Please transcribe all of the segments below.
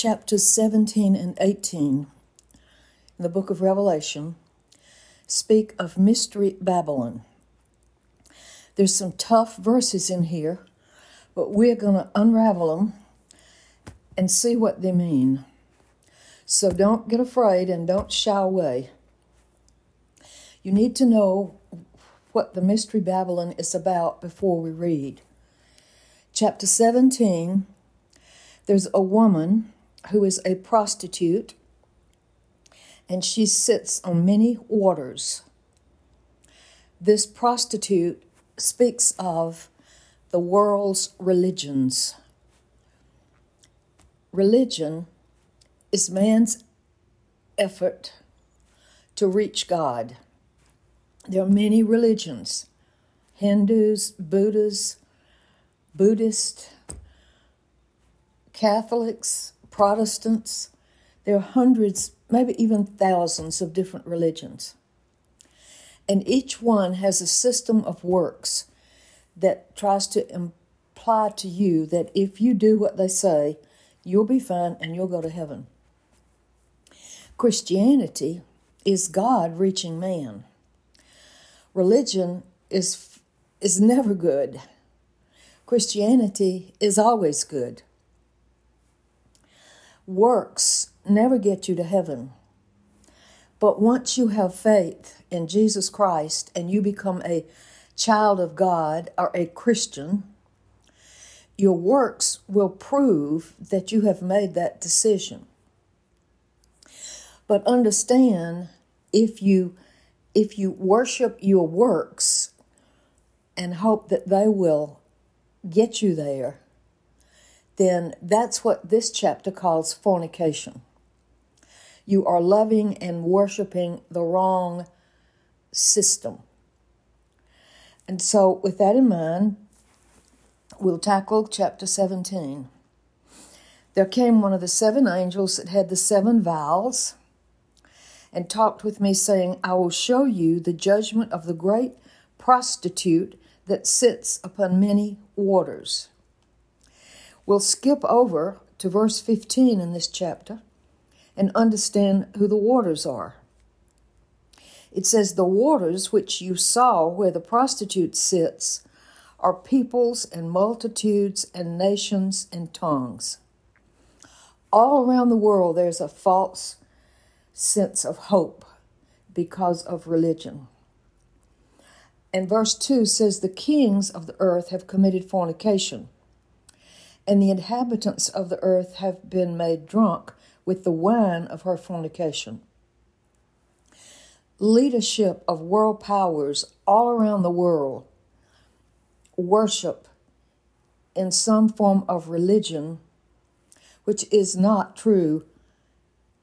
chapters 17 and 18 in the book of Revelation speak of Mystery Babylon. There's some tough verses in here, but we're going to unravel them and see what they mean. So don't get afraid and don't shy away. You need to know what the Mystery Babylon is about before we read. Chapter 17 there's a woman who is a prostitute and she sits on many waters. This prostitute speaks of the world's religions. Religion is man's effort to reach God. There are many religions Hindus, Buddhas, Buddhist, Catholics, Protestants. There are hundreds, maybe even thousands of different religions. And each one has a system of works that tries to imply to you that if you do what they say, you'll be fine and you'll go to heaven. Christianity is God reaching man. Religion is is never good. Christianity is always good. Works never get you to heaven. But once you have faith in Jesus Christ and you become a child of God or a Christian, your works will prove that you have made that decision. But understand if you if you worship your works and hope that they will get you there, then that's what this chapter calls fornication. You are loving and worshiping the wrong system. And so, with that in mind, we'll tackle chapter 17. There came one of the seven angels that had the seven vials and talked with me, saying, I will show you the judgment of the great prostitute that sits upon many waters. We'll skip over to verse 15 in this chapter and understand who the waters are. It says, The waters which you saw where the prostitute sits are peoples and multitudes and nations and tongues. All around the world, there's a false sense of hope because of religion. And verse 2 says, The kings of the earth have committed fornication, and the inhabitants of the earth have been made drunk with the wine of her fornication. Leadership of world powers all around the world worship in some form of religion which is not true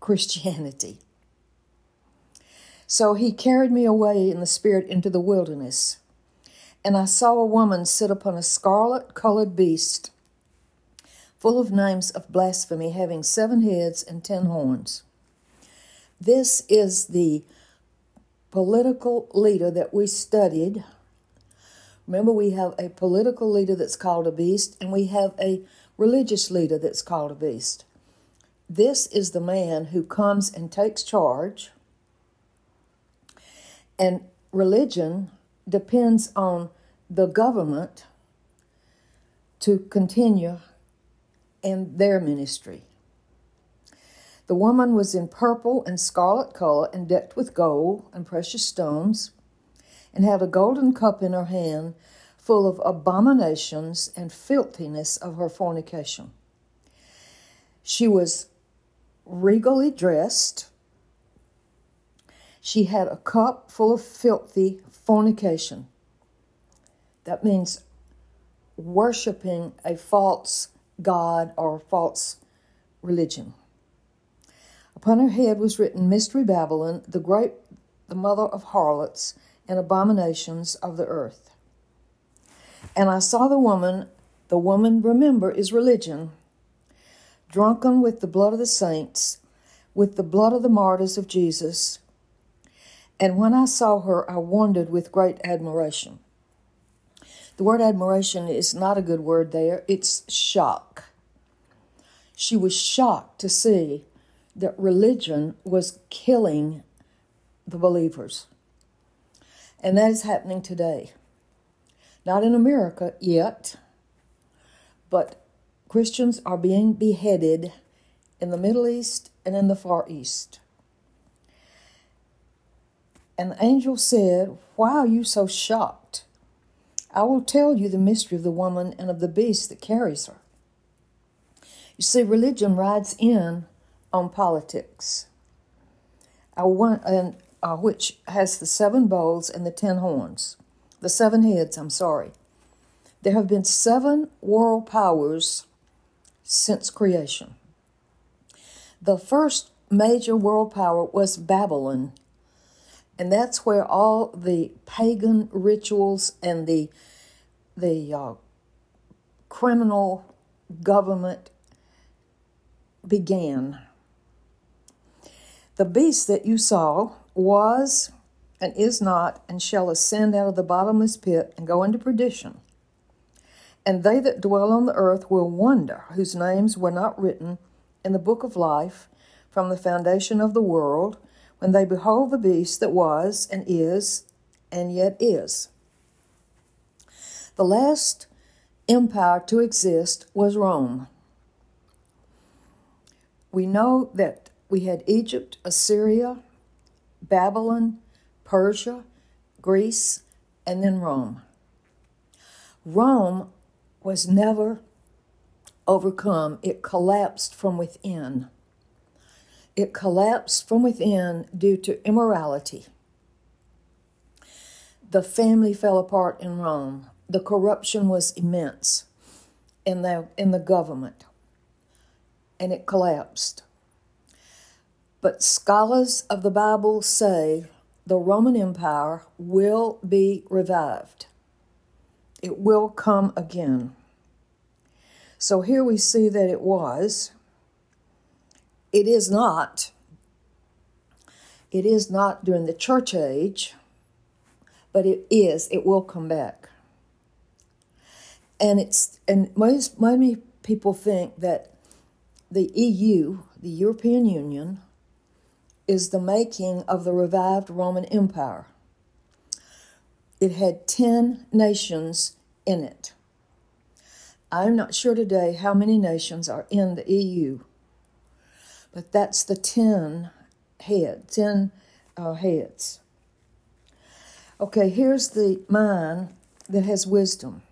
Christianity. So he carried me away in the Spirit into the wilderness, and I saw a woman sit upon a scarlet colored beast, full of names of blasphemy, having seven heads and ten horns. This is the political leader that we studied. Remember, we have a political leader that's called a beast, and we have a religious leader that's called a beast. This is the man who comes and takes charge. And religion depends on the government to continue in their ministry. The woman was in purple and scarlet color and decked with gold and precious stones, and had a golden cup in her hand full of abominations and filthiness of her fornication. She was regally dressed. She had a cup full of filthy fornication. That means worshiping a false god or false religion. Upon her head was written Mystery Babylon, the great the mother of harlots and abominations of the earth. And I saw the woman, the woman, remember, is religion drunken with the blood of the saints, with the blood of the martyrs of Jesus. And when I saw her, I wondered with great admiration. The word admiration is not a good word there, it's shock. she was shocked to see that religion was killing the believers. And that is happening today. Not in America yet, but Christians are being beheaded in the Middle East and in the Far East. And the angel said, Why are you so shocked? I will tell you the mystery of the woman and of the beast that carries her. You see, religion rides in on politics, uh, one, and, uh, which has the seven bowls and the ten horns, the seven heads, I'm sorry. There have been seven world powers since creation. The first major world power was Babylon, and that's where all the pagan rituals and the the uh, criminal government began. The beast that you saw was and is not, and shall ascend out of the bottomless pit and go into perdition. And they that dwell on the earth will wonder, whose names were not written in the book of life from the foundation of the world, when they behold the beast that was, and is, and yet is. The last empire to exist was Rome. We know that we had Egypt, Assyria, Babylon, Persia, Greece, and then Rome. Rome was never overcome, it collapsed from within. It collapsed from within due to immorality. The family fell apart in Rome. The corruption was immense in the, in the government, and it collapsed. But scholars of the Bible say the Roman Empire will be revived. It will come again. So here we see that it was. It is not. It is not during the church age, but it is. It will come back. And it's and most many people think that the EU, the European Union, is the making of the revived Roman Empire. It had 10 nations in it. I'm not sure today how many nations are in the EU, but that's the 10 head, 10 uh, heads. Okay, here's the mind that has wisdom.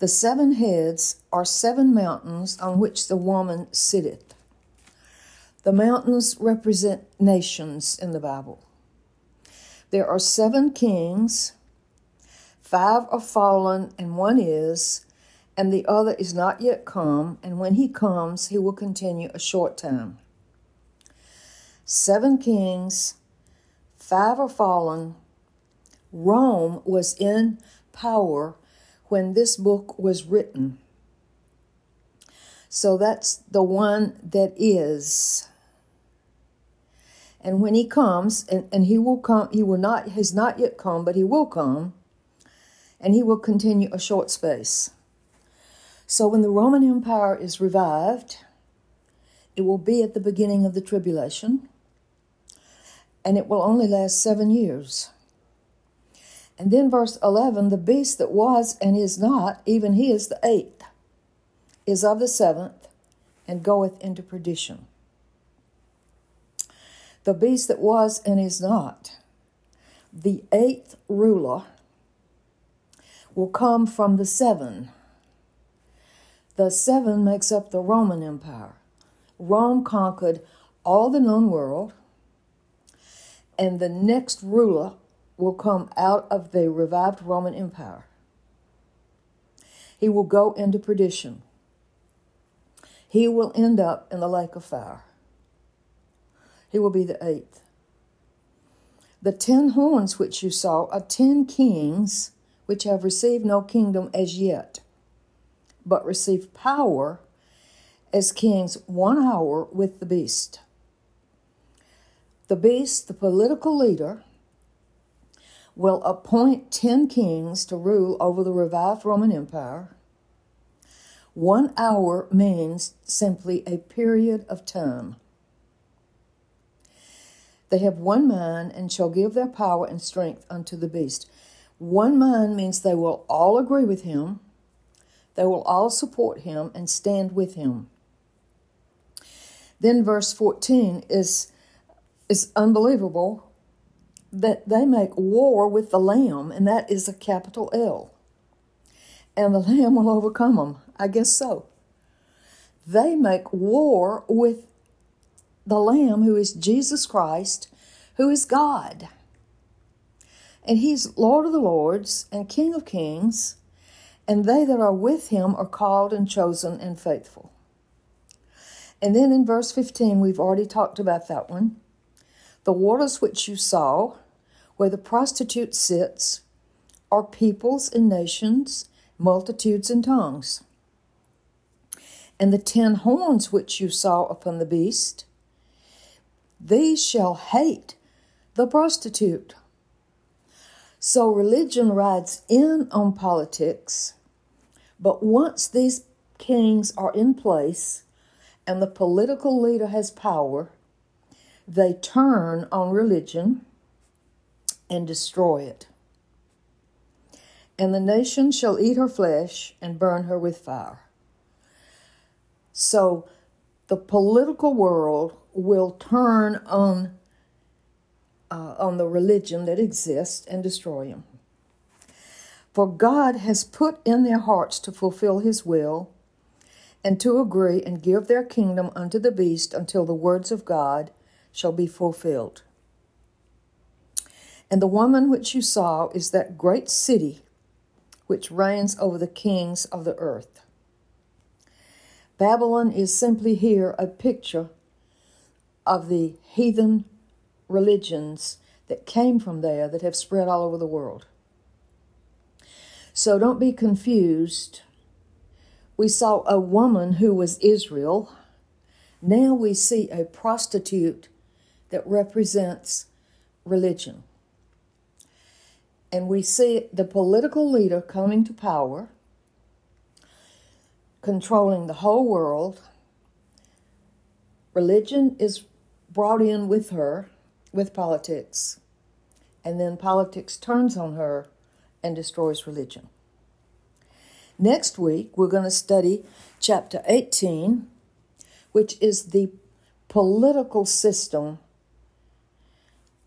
The seven heads are seven mountains on which the woman sitteth. The mountains represent nations in the Bible. There are seven kings, five are fallen, and one is, and the other is not yet come, and when he comes, he will continue a short time. Seven kings, five are fallen. Rome was in power when this book was written. So that's the one that is. And when he comes, and, and he will come, he will not, has not yet come, but he will come, and he will continue a short space. So when the Roman Empire is revived, it will be at the beginning of the tribulation, and it will only last seven years. And then verse 11 the beast that was and is not, even he is the eighth, is of the seventh, and goeth into perdition the beast that was and is not. The eighth ruler will come from the seven. The seven makes up the Roman Empire. Rome conquered all the known world, and the next ruler will come out of the revived Roman Empire. He will go into perdition. He will end up in the lake of fire. He will be the eighth. The ten horns which you saw are ten kings which have received no kingdom as yet, but receive power as kings one hour with the beast. The beast, the political leader, will appoint ten kings to rule over the revived Roman Empire. One hour means simply a period of time. They have one mind and shall give their power and strength unto the beast. One mind means they will all agree with him, they will all support him and stand with him. Then verse 14 is, is unbelievable that they make war with the Lamb, and that is a capital L. And the Lamb will overcome them. I guess so. They make war with the Lamb, who is Jesus Christ, who is God. And he's Lord of the Lords and King of Kings, and they that are with him are called and chosen and faithful. And then in verse 15, we've already talked about that one. The waters which you saw, where the prostitute sits, are peoples and nations, multitudes and tongues. And the ten horns which you saw upon the beast, these shall hate the prostitute. So religion rides in on politics, but once these kings are in place and the political leader has power, they turn on religion and destroy it. And the nation shall eat her flesh and burn her with fire. So the political world will turn on uh, on the religion that exists and destroy him. For God has put in their hearts to fulfill his will and to agree and give their kingdom unto the beast until the words of God shall be fulfilled. And the woman which you saw is that great city which reigns over the kings of the earth. Babylon is simply here a picture of the heathen religions that came from there that have spread all over the world. So don't be confused. We saw a woman who was Israel. Now we see a prostitute that represents religion. And we see the political leader coming to power, controlling the whole world. Religion is brought in with her, with politics, and then politics turns on her and destroys religion. Next week, we're going to study chapter 18, which is the political system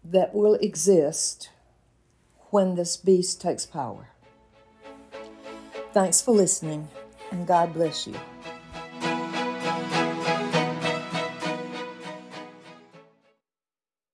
that will exist when this beast takes power. Thanks for listening, and God bless you.